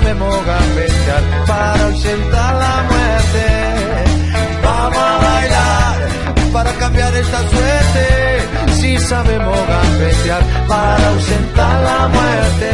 Sabemos para ausentar la muerte. Vamos a bailar para cambiar esta suerte. Si sabemos para ausentar la muerte.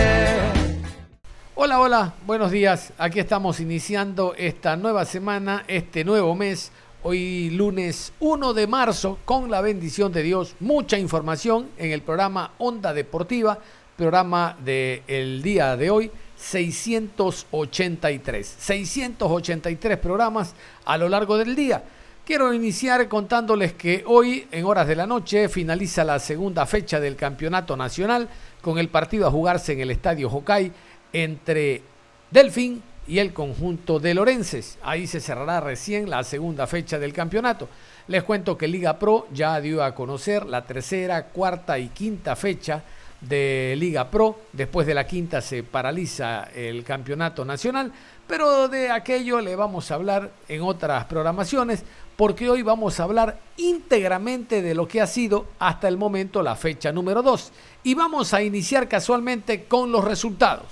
Hola, hola, buenos días. Aquí estamos iniciando esta nueva semana, este nuevo mes. Hoy lunes 1 de marzo, con la bendición de Dios, mucha información en el programa Onda Deportiva, programa del día de hoy 683. 683 programas a lo largo del día. Quiero iniciar contándoles que hoy, en horas de la noche, finaliza la segunda fecha del Campeonato Nacional con el partido a jugarse en el Estadio Jocay entre Delfín y el conjunto de Lorences. Ahí se cerrará recién la segunda fecha del campeonato. Les cuento que Liga Pro ya dio a conocer la tercera, cuarta y quinta fecha de Liga Pro. Después de la quinta se paraliza el campeonato nacional, pero de aquello le vamos a hablar en otras programaciones, porque hoy vamos a hablar íntegramente de lo que ha sido hasta el momento la fecha número 2. Y vamos a iniciar casualmente con los resultados.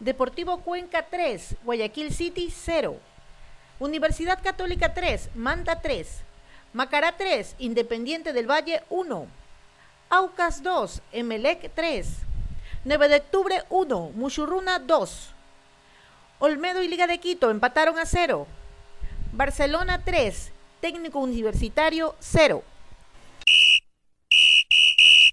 Deportivo Cuenca 3, Guayaquil City 0. Universidad Católica 3, Manta 3. Macará 3, Independiente del Valle 1. Aucas 2, Emelec 3. 9 de octubre 1, Muchurruna 2. Olmedo y Liga de Quito empataron a 0. Barcelona 3, Técnico Universitario 0.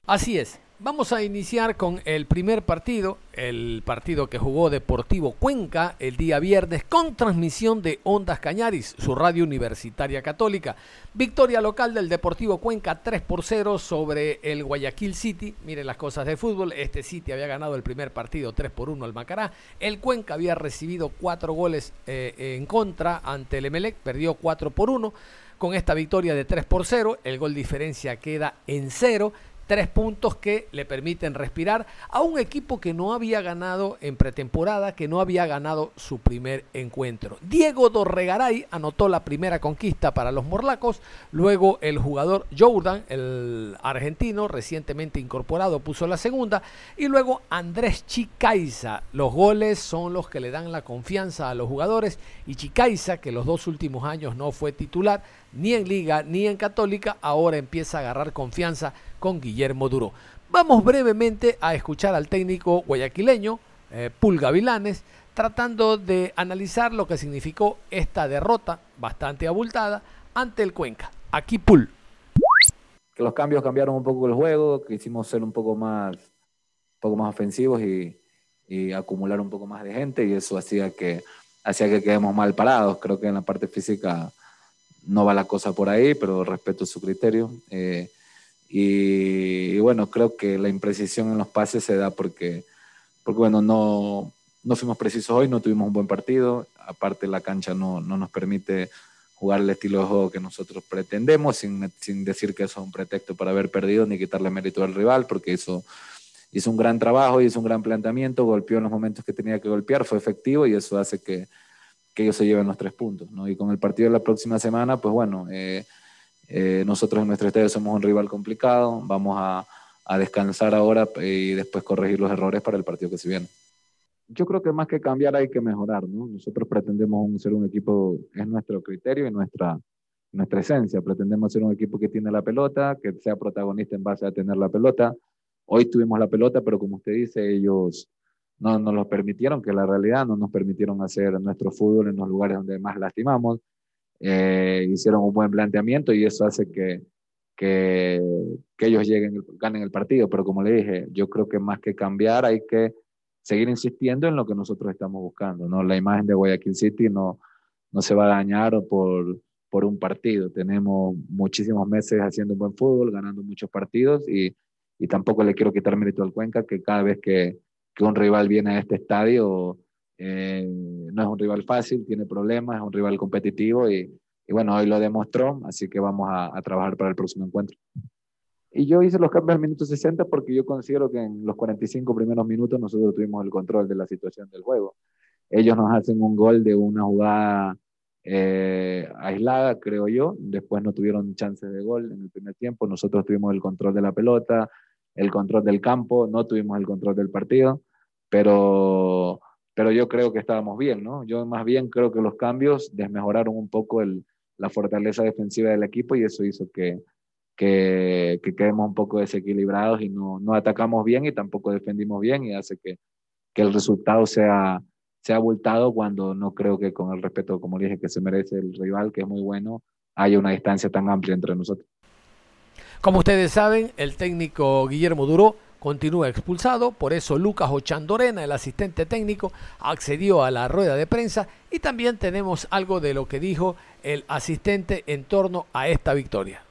Así es, Vamos a iniciar con el primer partido, el partido que jugó Deportivo Cuenca el día viernes con transmisión de Ondas Cañaris, su radio universitaria católica. Victoria local del Deportivo Cuenca 3 por 0 sobre el Guayaquil City. Miren las cosas de fútbol, este City había ganado el primer partido 3 por 1 al Macará. El Cuenca había recibido 4 goles eh, en contra ante el Emelec, perdió 4 por 1. Con esta victoria de 3 por 0, el gol diferencia queda en 0 Tres puntos que le permiten respirar a un equipo que no había ganado en pretemporada, que no había ganado su primer encuentro. Diego Dorregaray anotó la primera conquista para los morlacos, luego el jugador Jordan, el argentino recientemente incorporado, puso la segunda, y luego Andrés Chicaiza. Los goles son los que le dan la confianza a los jugadores y Chicaiza, que los dos últimos años no fue titular, ni en liga ni en católica, ahora empieza a agarrar confianza con Guillermo Duro. Vamos brevemente a escuchar al técnico guayaquileño, eh, Pulga Vilanes, tratando de analizar lo que significó esta derrota bastante abultada ante el Cuenca. Aquí Pul. Que los cambios cambiaron un poco el juego, que hicimos ser un poco más, poco más ofensivos y, y acumular un poco más de gente y eso hacía que, hacía que quedemos mal parados. Creo que en la parte física no va la cosa por ahí, pero respeto su criterio. Eh, y, bueno, creo que la imprecisión en los pases se da porque, porque bueno, no, no fuimos precisos hoy, no tuvimos un buen partido. Aparte, la cancha no, no nos permite jugar el estilo de juego que nosotros pretendemos, sin, sin, decir que eso es un pretexto para haber perdido ni quitarle mérito al rival, porque eso hizo un gran trabajo, hizo un gran planteamiento, golpeó en los momentos que tenía que golpear, fue efectivo y eso hace que, que ellos se lleven los tres puntos. ¿no? Y con el partido de la próxima semana, pues bueno, eh, eh, nosotros en nuestro estadio somos un rival complicado, vamos a, a, descansar ahora y después corregir los errores para el partido que se viene. Yo creo que más que cambiar hay que mejorar, ¿no? Nosotros pretendemos ser un equipo, es nuestro criterio y nuestra, nuestra esencia, pretendemos ser un equipo que tiene la pelota, que sea protagonista en base a tener la pelota. Hoy tuvimos la pelota, pero como usted dice, ellos no nos lo permitieron, que la realidad no nos permitieron hacer nuestro fútbol en los lugares donde más lastimamos eh, hicieron un buen planteamiento y eso hace que, que, que, ellos lleguen, ganen el partido. Pero como le dije, yo creo que más que cambiar hay que seguir insistiendo en lo que nosotros estamos buscando. ¿no? La imagen de Guayaquil City no, no se va a dañar por, por un partido. Tenemos muchísimos meses haciendo un buen fútbol, ganando muchos partidos y, y tampoco le quiero quitar mérito al Cuenca que cada vez que, que un rival viene a este estadio eh, no es un rival fácil, tiene problemas, es un rival competitivo y, y bueno, hoy lo demostró, así que vamos a, a, trabajar para el próximo encuentro. Y yo hice los cambios al minuto 60 porque yo considero que en los 45 primeros minutos nosotros tuvimos el control de la situación del juego. Ellos nos hacen un gol de una jugada eh, aislada, creo yo. Después no tuvieron chances de gol en el primer tiempo. Nosotros tuvimos el control de la pelota, el control del campo, no tuvimos el control del partido, pero, pero yo creo que estábamos bien, ¿no? Yo más bien creo que los cambios desmejoraron un poco la fortaleza defensiva del equipo y eso hizo que, que, que quedemos un poco desequilibrados y no, no atacamos bien y tampoco defendimos bien y hace que, que el resultado sea, sea abultado cuando no creo que con el respeto, como dije, que se merece el rival, que es muy bueno, haya una distancia tan amplia entre nosotros. Como ustedes saben, el técnico Guillermo Duró continúa expulsado, por eso Lucas Ochandorena, el asistente técnico, accedió a la rueda de prensa y también tenemos algo de lo que dijo el asistente en torno a esta victoria.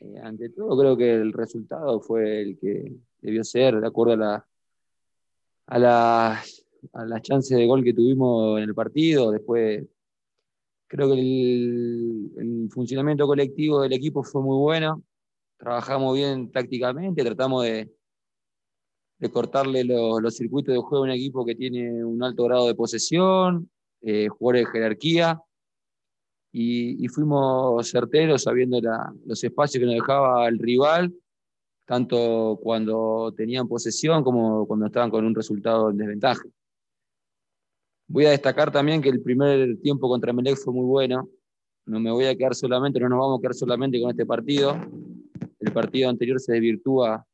Eh, ante todo, creo que el resultado fue el que debió ser, de acuerdo a, la, a, las, a las chances de gol que tuvimos en el partido. Después, creo que el funcionamiento colectivo del equipo fue muy bueno. Trabajamos bien tácticamente, tratamos de, de cortarle los, los, circuitos de juego a un equipo que tiene un alto grado de posesión, eh, jugadores de jerarquía y, fuimos certeros sabiendo los espacios que nos dejaba el rival, tanto cuando tenían posesión como cuando estaban con un resultado en desventaja. Voy a destacar también que el primer tiempo contra Melec fue muy bueno. No me voy a quedar solamente, no nos vamos a quedar solamente con este partido. El partido anterior se desvirtúa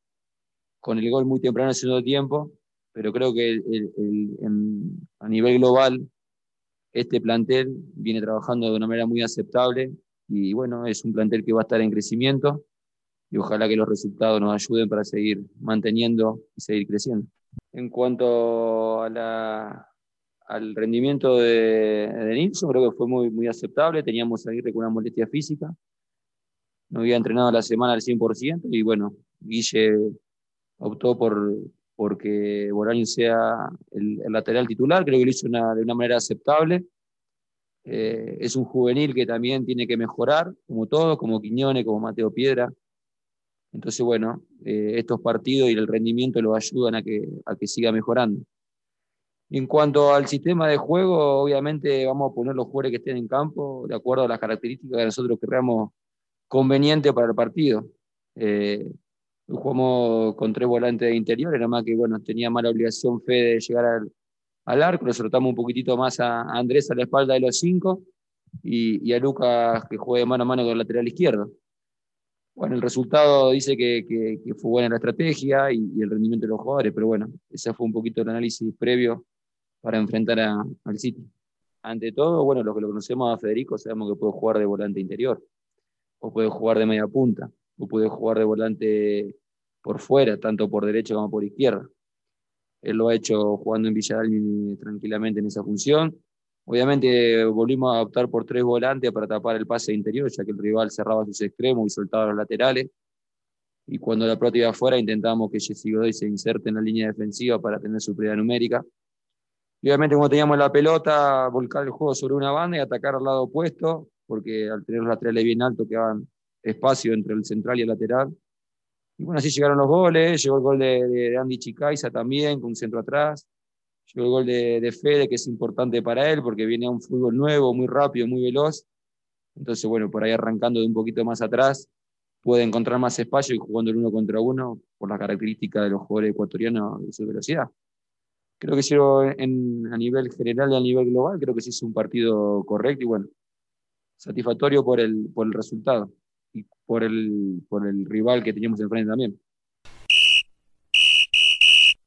con el gol muy temprano en el segundo tiempo, pero creo que a nivel global este plantel viene trabajando de una manera muy aceptable y bueno, es un plantel que va a estar en crecimiento y ojalá que los resultados nos ayuden para seguir manteniendo y seguir creciendo. En cuanto al rendimiento de, de Nilsson, creo que fue muy, muy aceptable, teníamos ahí una molestia física, no había entrenado la semana al 100% y bueno, Guille optó por, porque Bolaño sea el, lateral titular, creo que lo hizo de una manera aceptable. Eh, es un juvenil que también tiene que mejorar, como todos, como Quiñones, como Mateo Piedra. Entonces, bueno, eh, estos partidos y el rendimiento lo ayudan a que, a que siga mejorando. En cuanto al sistema de juego, obviamente vamos a poner los jugadores que estén en campo de acuerdo a las características que nosotros creamos conveniente para el partido. Eh, jugamos con tres volantes de interior, era más que bueno, tenía mala obligación fe de llegar al, arco, lo soltamos un poquitito más a, Andrés a la espalda de los cinco y, a Lucas que juegue mano a mano con el lateral izquierdo. Bueno, el resultado dice que, fue buena la estrategia y, el rendimiento de los jugadores, pero bueno, ese fue un poquito el análisis previo para enfrentar al City. Ante todo, bueno, los que lo conocemos a Federico sabemos que puede jugar de volante interior, o puede jugar de media punta, o puede jugar de volante por fuera, tanto por derecha como por izquierda. Él lo ha hecho jugando en Villarreal tranquilamente en esa función. Obviamente volvimos a optar por tres volantes para tapar el pase interior, ya que el rival cerraba sus extremos y soltaba los laterales. Y cuando la pelota iba afuera, intentamos que Jesse Godoy se inserte en la línea defensiva para tener su prioridad numérica. Y obviamente, como teníamos la pelota, volcar el juego sobre una banda y atacar al lado opuesto, porque al tener los laterales bien altos quedaban espacio entre el central y el lateral. Y bueno, así llegaron los goles, llegó el gol de, de Andy Chicaiza también, con un centro atrás, llegó el gol de, de, Fede, que es importante para él, porque viene a un fútbol nuevo, muy rápido, muy veloz. Entonces, bueno, por ahí arrancando de un poquito más atrás, puede encontrar más espacio y jugando el uno contra uno, por las características de los jugadores ecuatorianos de su velocidad. Creo que en, a nivel general y a nivel global, creo que sí es un partido correcto y bueno, satisfactorio por el, por el resultado y por el, por el rival que teníamos enfrente también.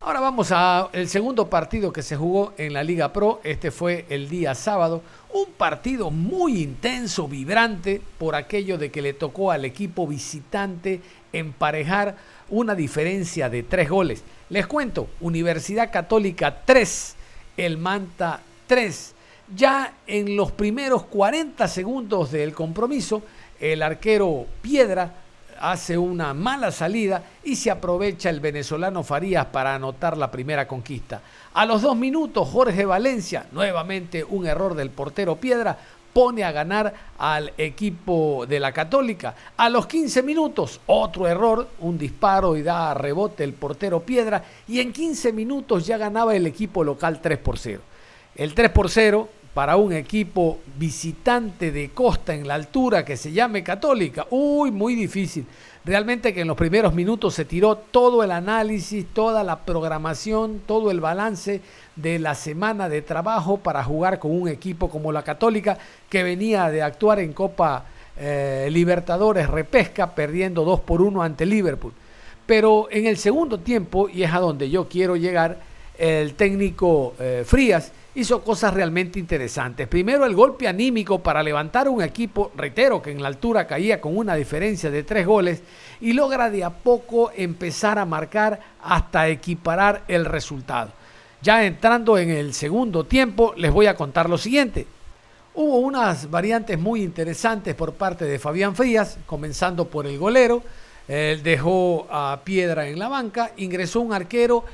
Ahora vamos al segundo partido que se jugó en la Liga Pro. Este fue el día sábado. Un partido muy intenso, vibrante, por aquello de que le tocó al equipo visitante emparejar una diferencia de tres goles. Les cuento, Universidad Católica 3, el Manta 3. Ya en los primeros 40 segundos del compromiso, el arquero Piedra hace una mala salida y se aprovecha el venezolano Farías para anotar la primera conquista. A los dos minutos, Jorge Valencia, nuevamente un error del portero Piedra, pone a ganar al equipo de la Católica. A los 15 minutos, otro error, un disparo y da rebote el portero Piedra. Y en 15 minutos ya ganaba el equipo local 3 por 0. El 3 por 0 para un equipo visitante de costa en la altura que se llame Católica. Uy, muy difícil. Realmente que en los primeros minutos se tiró todo el análisis, toda la programación, todo el balance de la semana de trabajo para jugar con un equipo como la Católica que venía de actuar en Copa eh, Libertadores Repesca perdiendo 2 por 1 ante Liverpool. Pero en el segundo tiempo, y es a donde yo quiero llegar, el técnico eh, Frías hizo cosas realmente interesantes. Primero el golpe anímico para levantar un equipo, reitero, que en la altura caía con una diferencia de tres goles y logra de a poco empezar a marcar hasta equiparar el resultado. Ya entrando en el segundo tiempo, les voy a contar lo siguiente. Hubo unas variantes muy interesantes por parte de Fabián Frías, comenzando por el golero. Él dejó a Piedra en la banca, ingresó un arquero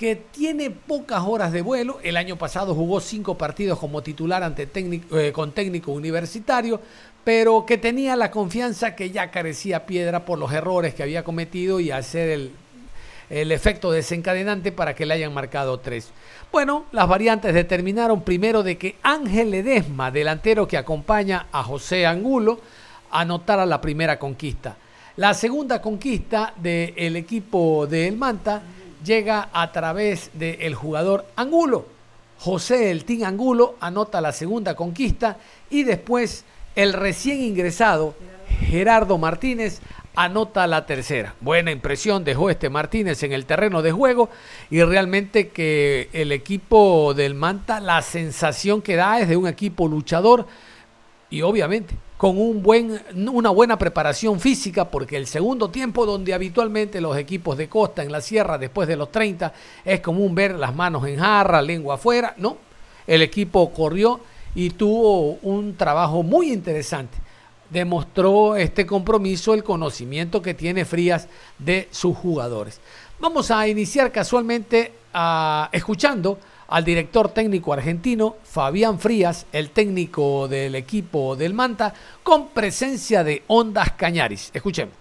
que tiene pocas horas de vuelo. El año pasado jugó cinco partidos como titular ante técnico, eh, con técnico universitario, pero que tenía la confianza que ya carecía piedra por los errores que había cometido y hacer el, el efecto desencadenante para que le hayan marcado tres. Bueno, las variantes determinaron primero de que Ángel Ledesma, delantero que acompaña a José Angulo, anotara la primera conquista. La segunda conquista del equipo de El Manta llega a través del jugador Angulo. José El Team Angulo anota la segunda conquista y después el recién ingresado Gerardo Martínez anota la tercera. Buena impresión dejó este Martínez en el terreno de juego y realmente que el equipo del Manta, la sensación que da es de un equipo luchador y obviamente con un buen, una buena preparación física, porque el segundo tiempo, donde habitualmente los equipos de costa en la sierra después de los 30 es común ver las manos en jarra, lengua afuera, no. El equipo corrió y tuvo un trabajo muy interesante. Demostró este compromiso, el conocimiento que tiene Frías de sus jugadores. Vamos a iniciar casualmente a, escuchando al director técnico argentino Fabián Frías, el técnico del equipo del Manta, con presencia de Ondas Cañaris. Escuchemos.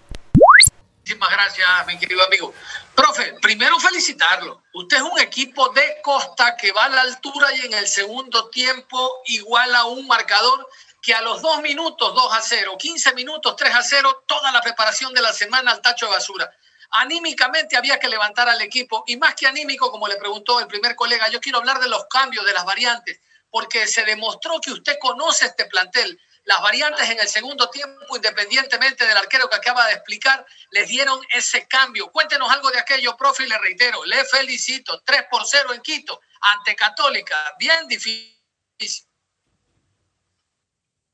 Muchísimas gracias, mi querido amigo. Profe, primero felicitarlo. Usted es un equipo de costa que va a la altura y en el segundo tiempo iguala un marcador que a los dos minutos 2 a 0, 15 minutos 3 a 0, toda la preparación de la semana al tacho de basura. Anímicamente había que levantar al equipo y más que anímico, como le preguntó el primer colega, yo quiero hablar de los cambios, de las variantes, porque se demostró que usted conoce este plantel. Las variantes en el segundo tiempo, independientemente del arquero que acaba de explicar, les dieron ese cambio. Cuéntenos algo de aquello, profe, y le reitero, le felicito. 3 por 0 en Quito, ante Católica. Bien difícil.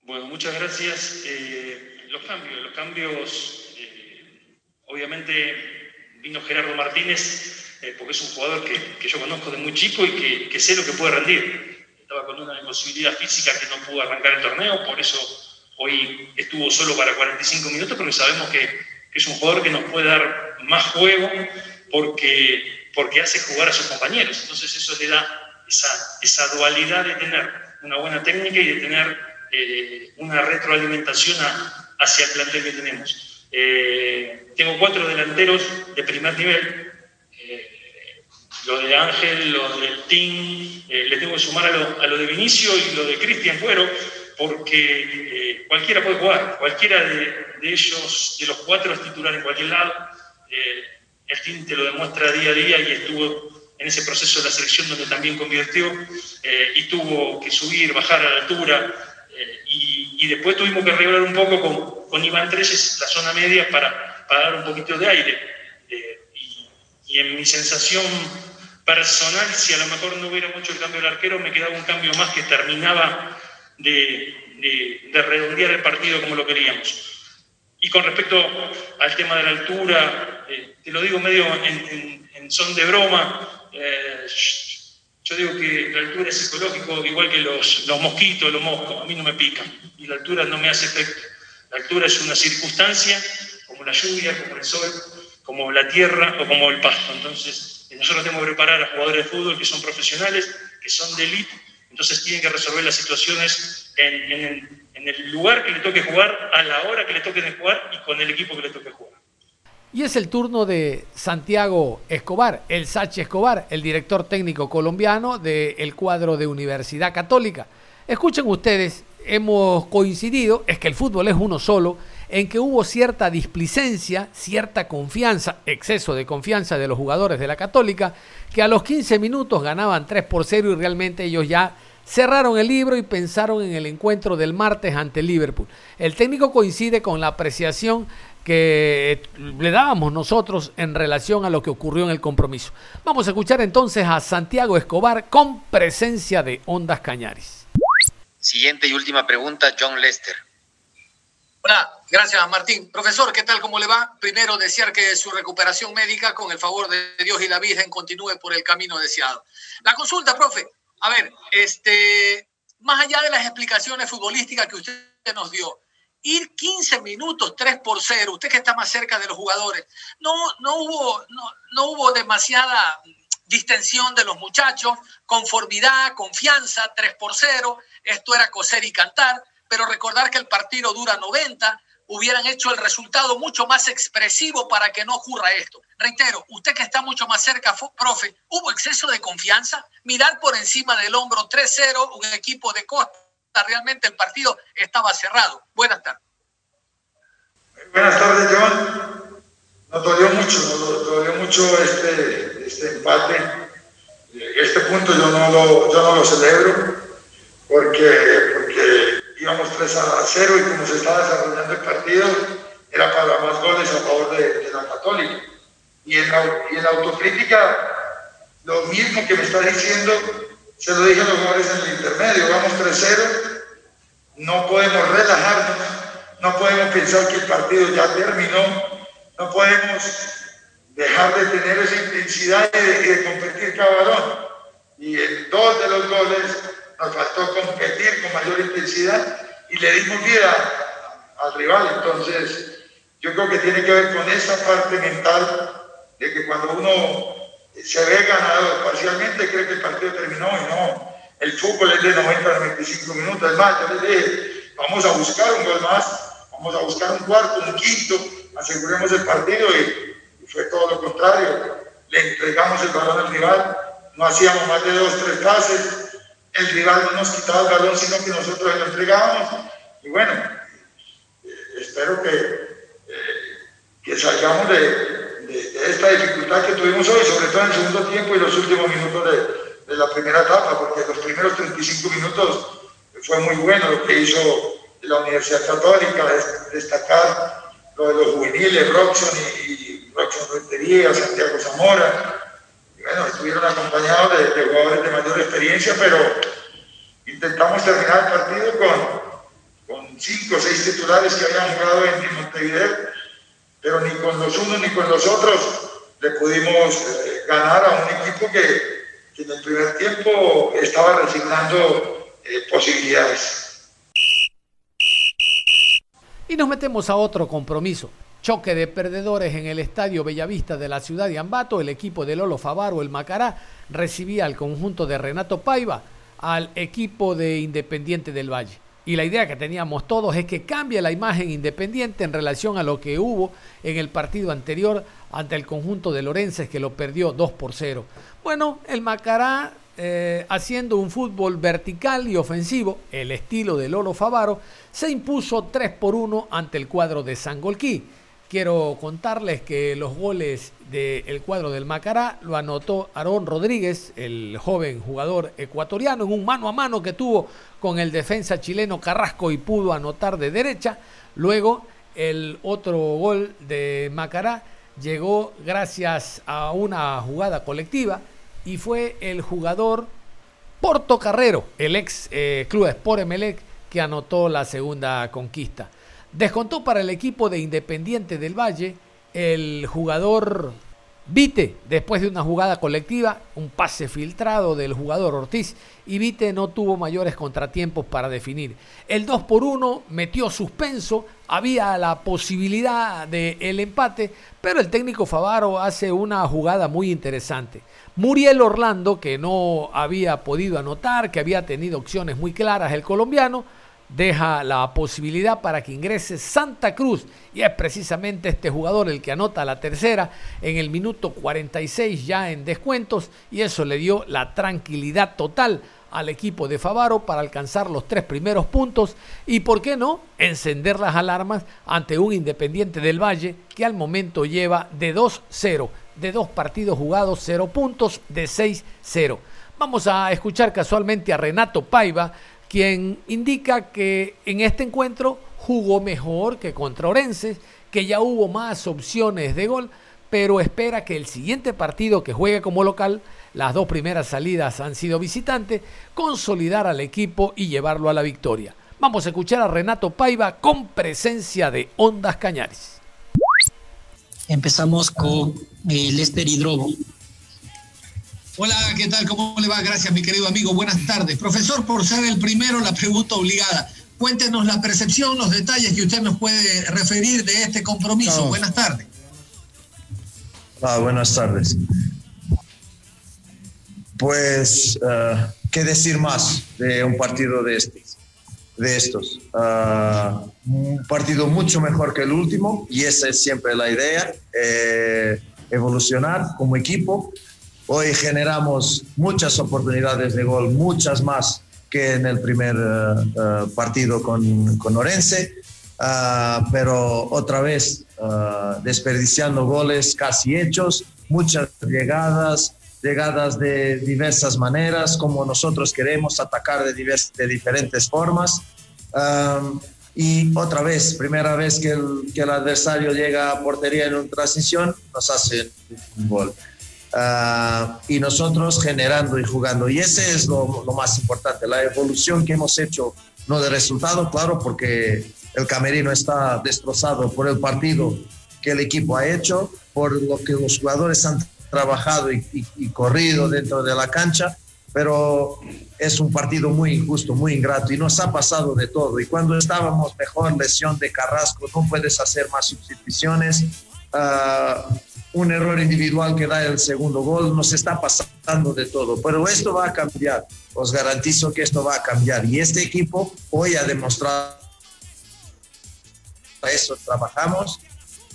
Bueno, muchas gracias. Eh, los cambios, los cambios Obviamente vino Gerardo Martínez eh, porque es un jugador que, yo conozco de muy chico y que, sé lo que puede rendir. Estaba con una imposibilidad física que no pudo arrancar el torneo, por eso hoy estuvo solo para 45 minutos, porque sabemos que, es un jugador que nos puede dar más juego porque, porque hace jugar a sus compañeros. Entonces eso le da esa, esa dualidad de tener una buena técnica y de tener eh, una retroalimentación hacia el plantel que tenemos. Eh, tengo cuatro delanteros de primer nivel. Eh, lo de Ángel, lo del Team, eh, le tengo que sumar a lo, de Vinicio y lo de Cristian Fuero, porque cualquiera puede jugar, cualquiera de, ellos, de los cuatro es titular en cualquier lado. el Team te lo demuestra día a día y estuvo en ese proceso de la selección donde también convirtió y tuvo que subir, bajar a la altura y, después tuvimos que arreglar un poco con, con Iván Treyes la zona media para, para, dar un poquito de aire. Eh, y, en mi sensación personal, si a lo mejor no hubiera mucho el cambio del arquero, me quedaba un cambio más que terminaba de, de, redondear el partido como lo queríamos. Y con respecto al tema de la altura, eh, te lo digo medio en, en, son de broma, eh, Yo digo que la altura es psicológico, igual que los, los mosquitos, los moscos, a mí no me pican y la altura no me hace efecto. La altura es una circunstancia como la lluvia, como el sol, como la tierra o como el pasto. Entonces, nosotros tenemos que preparar a jugadores de fútbol que son profesionales, que son de élite, entonces tienen que resolver las situaciones en, el lugar que le toque jugar, a la hora que le toque jugar y con el equipo que le toque jugar. Y es el turno de Santiago Escobar, el Sachi Escobar, el director técnico colombiano del cuadro de Universidad Católica. Escuchen ustedes, hemos coincidido, es que el fútbol es uno solo, en que hubo cierta displicencia, cierta confianza, exceso de confianza de los jugadores de la Católica, que a los 15 minutos ganaban 3 por 0 y realmente ellos ya cerraron el libro y pensaron en el encuentro del martes ante Liverpool. El técnico coincide con la apreciación que le dábamos nosotros en relación a lo que ocurrió en el compromiso. Vamos a escuchar entonces a Santiago Escobar con presencia de Ondas Cañaris. Siguiente y última pregunta, John Lester. Hola, gracias Martín. Profesor, ¿qué tal? ¿Cómo le va? Primero, desear que su recuperación médica, con el favor de Dios y la Virgen, continúe por el camino deseado. La consulta, profe. A ver, este, más allá de las explicaciones futbolísticas que usted nos dio, ir 15 minutos 3 por 0, usted que está más cerca de los jugadores, no, no, hubo, no, hubo demasiada distensión de los muchachos, conformidad, confianza, 3 por 0, esto era coser y cantar, pero recordar que el partido dura 90, hubieran hecho el resultado mucho más expresivo para que no ocurra esto. Reitero, usted que está mucho más cerca, profe, ¿hubo exceso de confianza? Mirar por encima del hombro 3-0, un equipo de Costa realmente el partido estaba cerrado. Buenas tardes. Buenas tardes, John. Nos dolió mucho, nos dolió mucho este, este empate. Este punto yo no lo, yo no lo celebro porque, porque íbamos 3 a 0 y como se estaba desarrollando el partido, era para más goles a favor de, la Católica. Y en, la, y en la autocrítica, lo mismo que me está diciendo se lo dije a los jugadores en el intermedio, vamos 3-0, no podemos relajarnos, no podemos pensar que el partido ya terminó, no podemos dejar de tener esa intensidad y de, competir cada balón. Y en dos de los goles nos faltó competir con mayor intensidad y le dimos vida al rival. Entonces, yo creo que tiene que ver con esa parte mental de que cuando uno se ve ganado parcialmente, cree que el partido terminó y no. El fútbol es de 90 a 95 minutos. Es más, yo les dije, vamos a buscar un gol más, vamos a buscar un cuarto, un quinto, aseguremos el partido y, fue todo lo contrario. Le entregamos el balón al rival, no hacíamos más de dos, tres pases, el rival no nos quitaba el balón, sino que nosotros lo entregábamos. Y bueno, eh, espero que, eh, que salgamos de, esta dificultad que tuvimos hoy, sobre todo en el segundo tiempo y los últimos minutos de, de la primera etapa, porque los primeros 35 minutos fue muy bueno lo que hizo la Universidad Católica, destacar lo de los juveniles, Roxon y, y Roxon Rentería, Santiago Zamora. Y bueno, estuvieron acompañados de, de, jugadores de mayor experiencia, pero intentamos terminar el partido con, con cinco o seis titulares que habían jugado en Montevideo pero ni con los unos ni con los otros le pudimos eh, ganar a un equipo que, en el primer tiempo estaba resignando eh, posibilidades. Y nos metemos a otro compromiso. Choque de perdedores en el estadio Bellavista de la ciudad de Ambato. El equipo de Lolo Favaro, el Macará, recibía al conjunto de Renato Paiva al equipo de Independiente del Valle. Y la idea que teníamos todos es que cambie la imagen independiente en relación a lo que hubo en el partido anterior ante el conjunto de Lorences que lo perdió 2 por 0. Bueno, el Macará eh, haciendo un fútbol vertical y ofensivo, el estilo de Lolo Favaro, se impuso 3 por 1 ante el cuadro de Sangolquí. Quiero contarles que los goles del cuadro del Macará lo anotó Aarón Rodríguez, el joven jugador ecuatoriano, en un mano a mano que tuvo con el defensa chileno Carrasco y pudo anotar de derecha. Luego el otro gol de Macará llegó gracias a una jugada colectiva y fue el jugador Porto Carrero, el ex eh, Club Sport Emelec, que anotó la segunda conquista. Descontó para el equipo de Independiente del Valle el jugador Vite, después de una jugada colectiva, un pase filtrado del jugador Ortiz, y Vite no tuvo mayores contratiempos para definir. El 2 por 1 metió suspenso, había la posibilidad del el empate, pero el técnico Favaro hace una jugada muy interesante. Muriel Orlando, que no había podido anotar, que había tenido opciones muy claras el colombiano, deja la posibilidad para que ingrese Santa Cruz y es precisamente este jugador el que anota la tercera en el minuto 46 ya en descuentos y eso le dio la tranquilidad total al equipo de Favaro para alcanzar los tres primeros puntos y, por qué no, encender las alarmas ante un Independiente del Valle que al momento lleva de 2-0, de dos partidos jugados, 0 puntos, de 6-0. Vamos a escuchar casualmente a Renato Paiva, quien indica que en este encuentro jugó mejor que contra Orense, que ya hubo más opciones de gol, pero espera que el siguiente partido que juegue como local, las dos primeras salidas han sido visitantes, consolidar al equipo y llevarlo a la victoria. Vamos a escuchar a Renato Paiva con presencia de Ondas Cañares. Empezamos con el Hidrobo. Hola, ¿qué tal? ¿Cómo le va? Gracias, mi querido amigo. Buenas tardes. Profesor, por ser el primero, la pregunta obligada. Cuéntenos la percepción, los detalles que usted nos puede referir de este compromiso. Buenas tardes. Ah, buenas tardes. Pues, uh, ¿qué decir más de un partido de estos? De estos? Uh, un partido mucho mejor que el último y esa es siempre la idea, eh, evolucionar como equipo Hoy generamos muchas oportunidades de gol, muchas más que en el primer uh, partido con, con Orense, uh, pero otra vez uh, desperdiciando goles casi hechos, muchas llegadas, llegadas de diversas maneras, como nosotros queremos atacar de, divers, de diferentes formas. Um, y otra vez, primera vez que el, que el adversario llega a portería en una transición, nos hace un gol. Uh, y nosotros generando y jugando. Y ese es lo, lo, más importante, la evolución que hemos hecho, no de resultado, claro, porque el camerino está destrozado por el partido que el equipo ha hecho, por lo que los jugadores han trabajado y, y, y corrido dentro de la cancha, pero es un partido muy injusto, muy ingrato y nos ha pasado de todo. Y cuando estábamos mejor, lesión de Carrasco, no puedes hacer más sustituciones. Uh, un error individual que da el segundo gol, nos está pasando de todo, pero esto va a cambiar, os garantizo que esto va a cambiar y este equipo hoy ha demostrado eso trabajamos,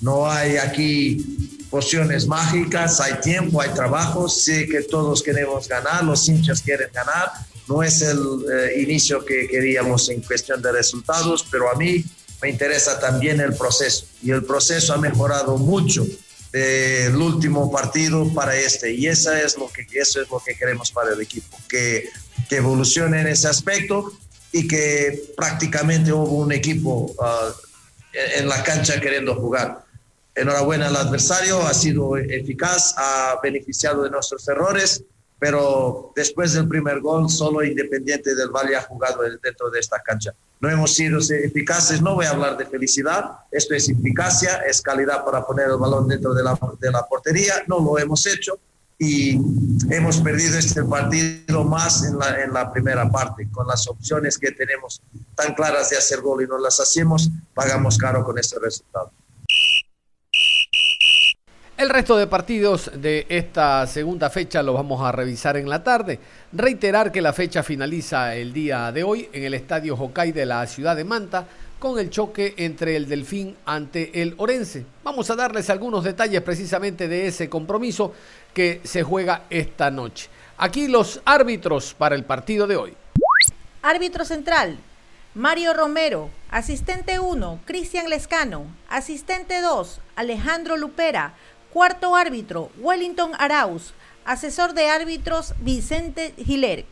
no hay aquí pociones mágicas, hay tiempo, hay trabajo, sé que todos queremos ganar, los hinchas quieren ganar, no es el eh, inicio que queríamos en cuestión de resultados, pero a mí me interesa también el proceso y el proceso ha mejorado mucho del último partido para este y esa es lo que, eso es lo que queremos para el equipo, que, que evolucione en ese aspecto y que prácticamente hubo un equipo uh, en la cancha queriendo jugar. Enhorabuena al adversario, ha sido eficaz, ha beneficiado de nuestros errores, pero después del primer gol solo Independiente del Valle ha jugado dentro de esta cancha no hemos sido eficaces, no voy a hablar de felicidad, esto es eficacia, es calidad para poner el balón dentro de la, de la portería, no lo hemos hecho y hemos perdido este partido más en la, en la primera parte, con las opciones que tenemos tan claras de hacer gol y no las hacemos, pagamos caro con este resultado. El resto de partidos de esta segunda fecha los vamos a revisar en la tarde. Reiterar que la fecha finaliza el día de hoy en el Estadio Hokkaido de la ciudad de Manta con el choque entre el Delfín ante el Orense. Vamos a darles algunos detalles precisamente de ese compromiso que se juega esta noche. Aquí los árbitros para el partido de hoy. Árbitro central, Mario Romero. Asistente 1, Cristian Lescano. Asistente 2, Alejandro Lupera. Cuarto árbitro, Wellington Arauz. Asesor de árbitros, Vicente Giler.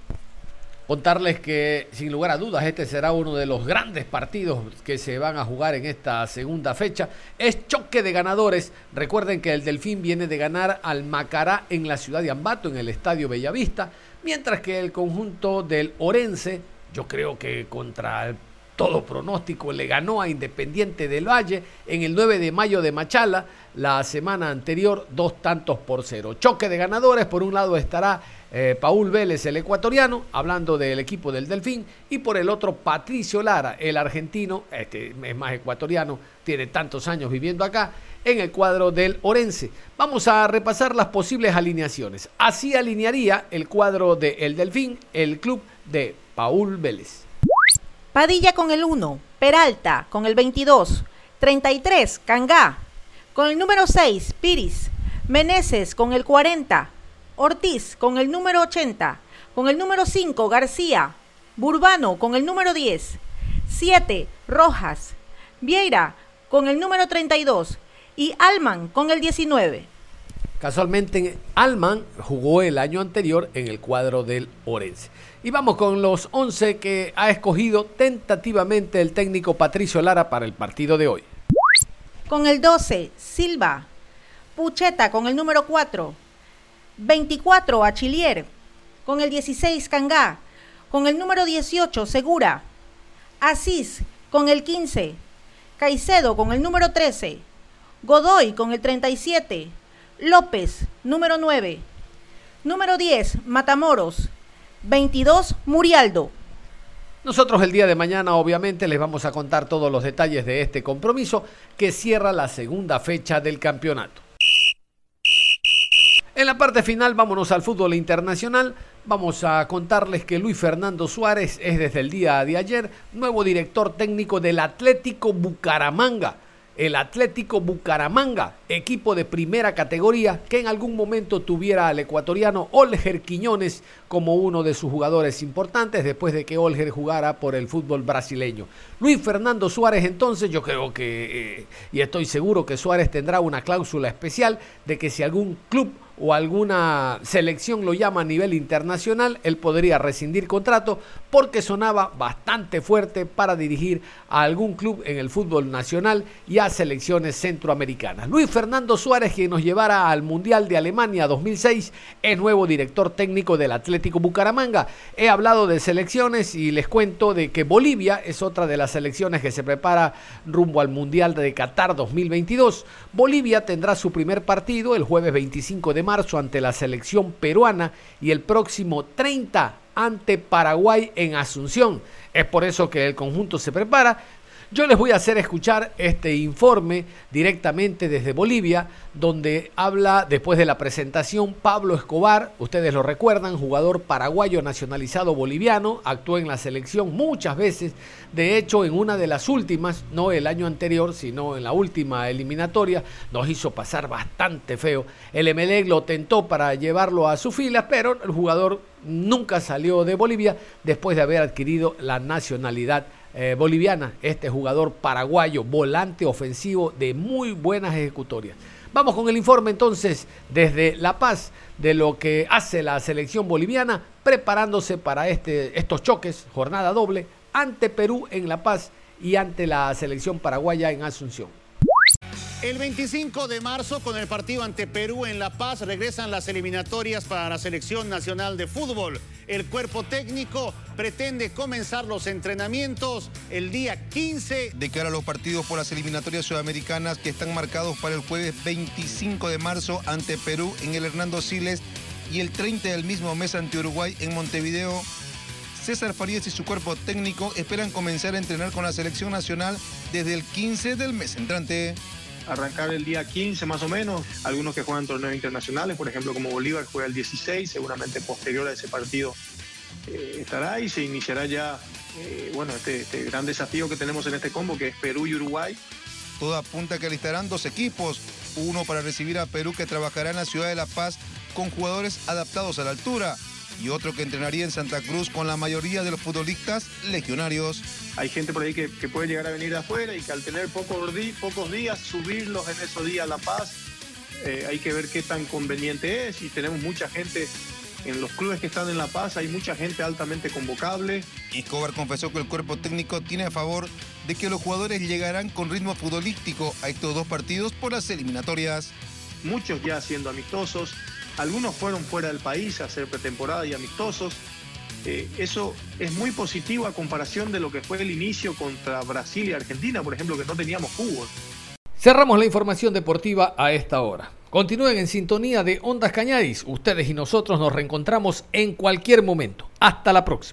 Contarles que, sin lugar a dudas, este será uno de los grandes partidos que se van a jugar en esta segunda fecha. Es choque de ganadores. Recuerden que el Delfín viene de ganar al Macará en la ciudad de Ambato, en el Estadio Bellavista, mientras que el conjunto del Orense, yo creo que contra el todo pronóstico, le ganó a Independiente del Valle en el 9 de mayo de Machala, la semana anterior, dos tantos por cero. Choque de ganadores, por un lado estará eh, Paul Vélez, el ecuatoriano, hablando del equipo del Delfín, y por el otro Patricio Lara, el argentino, este es más ecuatoriano, tiene tantos años viviendo acá, en el cuadro del Orense. Vamos a repasar las posibles alineaciones. Así alinearía el cuadro del El Delfín, el club de Paul Vélez. Padilla con el 1, Peralta con el 22, 33, Cangá, con el número 6, Piris, Meneses con el 40, Ortiz con el número 80, con el número 5, García, Burbano con el número 10, 7, Rojas, Vieira con el número 32 y Alman con el 19. Casualmente, Alman jugó el año anterior en el cuadro del Orense. Y vamos con los 11 que ha escogido tentativamente el técnico Patricio Lara para el partido de hoy. Con el 12, Silva. Pucheta con el número 4. 24, Achilier. Con el 16, Cangá. Con el número 18, Segura. Asís con el 15. Caicedo con el número 13. Godoy con el 37. López, número 9. Número 10, Matamoros. 22, Murialdo. Nosotros el día de mañana obviamente les vamos a contar todos los detalles de este compromiso que cierra la segunda fecha del campeonato. En la parte final vámonos al fútbol internacional. Vamos a contarles que Luis Fernando Suárez es desde el día de ayer nuevo director técnico del Atlético Bucaramanga el Atlético Bucaramanga, equipo de primera categoría que en algún momento tuviera al ecuatoriano Olger Quiñones como uno de sus jugadores importantes después de que Olger jugara por el fútbol brasileño. Luis Fernando Suárez entonces yo creo que, eh, y estoy seguro que Suárez tendrá una cláusula especial de que si algún club o alguna selección lo llama a nivel internacional, él podría rescindir contrato porque sonaba bastante fuerte para dirigir a algún club en el fútbol nacional y a selecciones centroamericanas. Luis Fernando Suárez, quien nos llevara al Mundial de Alemania 2006, es nuevo director técnico del Atlético Bucaramanga. He hablado de selecciones y les cuento de que Bolivia es otra de las selecciones que se prepara rumbo al Mundial de Qatar 2022. Bolivia tendrá su primer partido el jueves 25 de marzo ante la selección peruana y el próximo 30 ante Paraguay en Asunción. Es por eso que el conjunto se prepara. Yo les voy a hacer escuchar este informe directamente desde Bolivia, donde habla después de la presentación Pablo Escobar, ustedes lo recuerdan, jugador paraguayo nacionalizado boliviano, actuó en la selección muchas veces, de hecho en una de las últimas, no el año anterior, sino en la última eliminatoria, nos hizo pasar bastante feo. El Emelec lo tentó para llevarlo a su fila, pero el jugador nunca salió de Bolivia después de haber adquirido la nacionalidad eh, boliviana, este jugador paraguayo, volante ofensivo de muy buenas ejecutorias. Vamos con el informe entonces desde La Paz de lo que hace la selección boliviana preparándose para este, estos choques, jornada doble, ante Perú en La Paz y ante la selección paraguaya en Asunción. El 25 de marzo, con el partido ante Perú en La Paz, regresan las eliminatorias para la Selección Nacional de Fútbol. El cuerpo técnico pretende comenzar los entrenamientos el día 15. De cara a los partidos por las eliminatorias sudamericanas que están marcados para el jueves 25 de marzo ante Perú en el Hernando Siles y el 30 del mismo mes ante Uruguay en Montevideo. César Farías y su cuerpo técnico esperan comenzar a entrenar con la selección nacional desde el 15 del mes entrante arrancar el día 15 más o menos. Algunos que juegan torneos internacionales, por ejemplo como Bolívar juega el 16, seguramente posterior a ese partido eh, estará y se iniciará ya eh, bueno, este, este, gran desafío que tenemos en este combo que es Perú y Uruguay. Todo apunta que alistarán dos equipos, uno para recibir a Perú que trabajará en la ciudad de La Paz con jugadores adaptados a la altura y otro que entrenaría en Santa Cruz con la mayoría de los futbolistas legionarios. Hay gente por ahí que, puede llegar a venir de afuera y que al tener pocos, pocos días, subirlos en esos días a La Paz, eh, hay que ver qué tan conveniente es y tenemos mucha gente en los clubes que están en La Paz hay mucha gente altamente convocable. Escobar confesó que el cuerpo técnico tiene a favor de que los jugadores llegarán con ritmo futbolístico a estos dos partidos por las eliminatorias. Muchos ya siendo amistosos, algunos fueron fuera del país a hacer pretemporada y amistosos. Eh, eso es muy positivo a comparación de lo que fue el inicio contra Brasil y Argentina, por ejemplo, que no teníamos fútbol. Cerramos la información deportiva a esta hora. Continúen en sintonía de Ondas Cañaris. Ustedes y nosotros nos reencontramos en cualquier momento. Hasta la próxima.